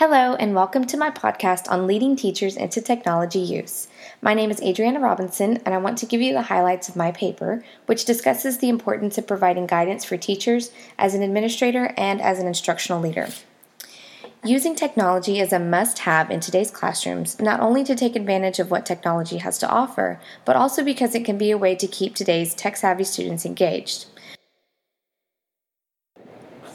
Hello, and welcome to my podcast on leading teachers into technology use. My name is Adriana Robinson, and I want to give you the highlights of my paper, which discusses the importance of providing guidance for teachers as an administrator and as an instructional leader. Using technology is a must have in today's classrooms, not only to take advantage of what technology has to offer, but also because it can be a way to keep today's tech savvy students engaged.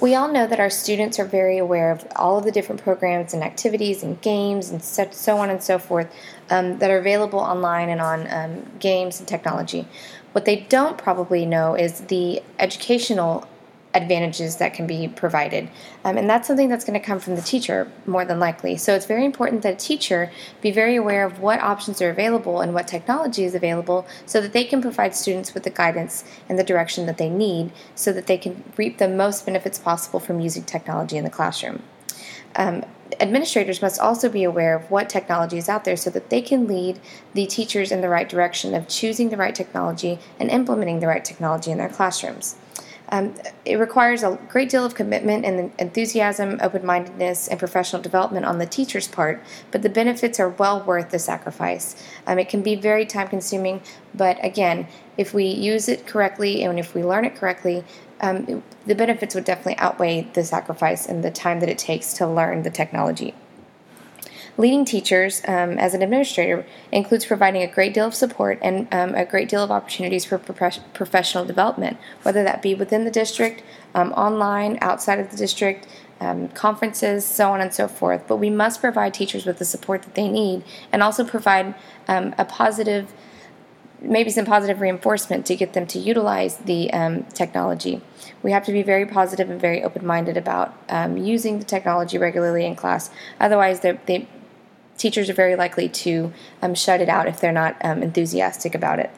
We all know that our students are very aware of all of the different programs and activities and games and so on and so forth um, that are available online and on um, games and technology. What they don't probably know is the educational advantages that can be provided. Um, and that's something that's going to come from the teacher more than likely. So it's very important that a teacher be very aware of what options are available and what technology is available so that they can provide students with the guidance and the direction that they need so that they can reap the most benefits possible from using technology in the classroom. Um, administrators must also be aware of what technology is out there so that they can lead the teachers in the right direction of choosing the right technology and implementing the right technology in their classrooms. Um, it requires a great deal of commitment and enthusiasm, open mindedness, and professional development on the teacher's part, but the benefits are well worth the sacrifice. Um, it can be very time consuming, but again, if we use it correctly and if we learn it correctly, um, the benefits would definitely outweigh the sacrifice and the time that it takes to learn the technology. Leading teachers um, as an administrator includes providing a great deal of support and um, a great deal of opportunities for pro- professional development, whether that be within the district, um, online, outside of the district, um, conferences, so on and so forth. But we must provide teachers with the support that they need and also provide um, a positive maybe some positive reinforcement to get them to utilize the um, technology. We have to be very positive and very open minded about using the technology regularly in class. Otherwise, they, teachers are very likely to um, shut it out if they're not um, enthusiastic about it.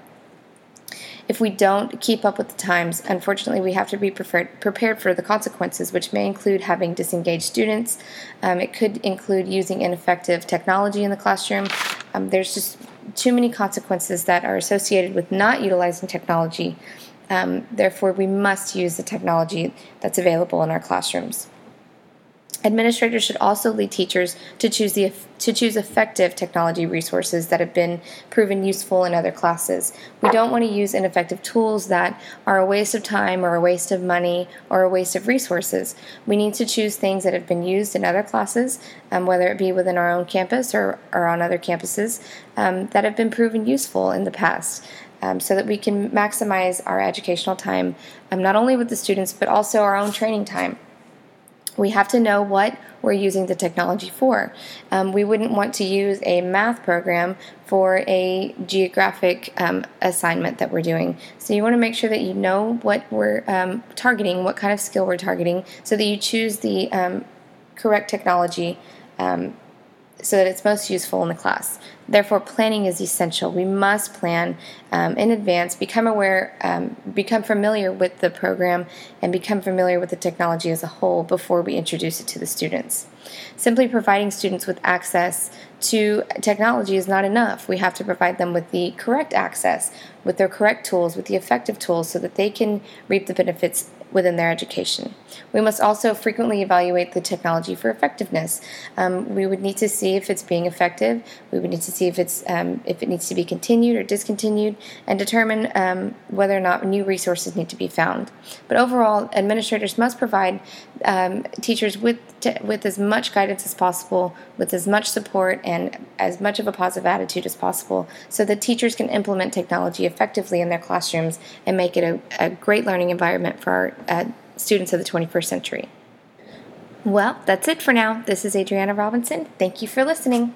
If we don't keep up with the times, unfortunately, we have to be preferred, prepared for the consequences, which may include having disengaged students. Um, it could include using ineffective technology in the classroom. Um, there's just too many consequences that are associated with not utilizing technology. Um, therefore, we must use the technology that's available in our classrooms. Administrators should also lead teachers to choose the to choose effective technology resources that have been proven useful in other classes. We don't want to use ineffective tools that are a waste of time or a waste of money or a waste of resources. We need to choose things that have been used in other classes, um, whether it be within our own campus or, or on other campuses, um, that have been proven useful in the past. Um, so that we can maximize our educational time, um, not only with the students, but also our own training time we have to know what we're using the technology for. Um, we wouldn't want to use a math program for a geographic um, assignment that we're doing. So you want to make sure that you know what we're um, targeting, what kind of skill we're targeting, so that you choose the um, correct technology um, so that it's most useful in the class. Therefore, planning is essential. We must plan um, in advance, become aware, um, become familiar with the program, and become familiar with the technology as a whole before we introduce it to the students. Simply providing students with access to technology is not enough. We have to provide them with the correct access, with their correct tools, with the effective tools, so that they can reap the benefits within their education. We must also frequently evaluate the technology for effectiveness. Um, we would need to see if it's being effective. We would need to see if it's um, if it needs to be continued or discontinued, and determine um, whether or not new resources need to be found. But overall, administrators must provide um, teachers with te- with as much guidance as possible, with as much support and as much of a positive attitude as possible, so that teachers can implement technology effectively in their classrooms and make it a, a great learning environment for our uh, students of the 21st century. Well, that's it for now. This is Adriana Robinson. Thank you for listening.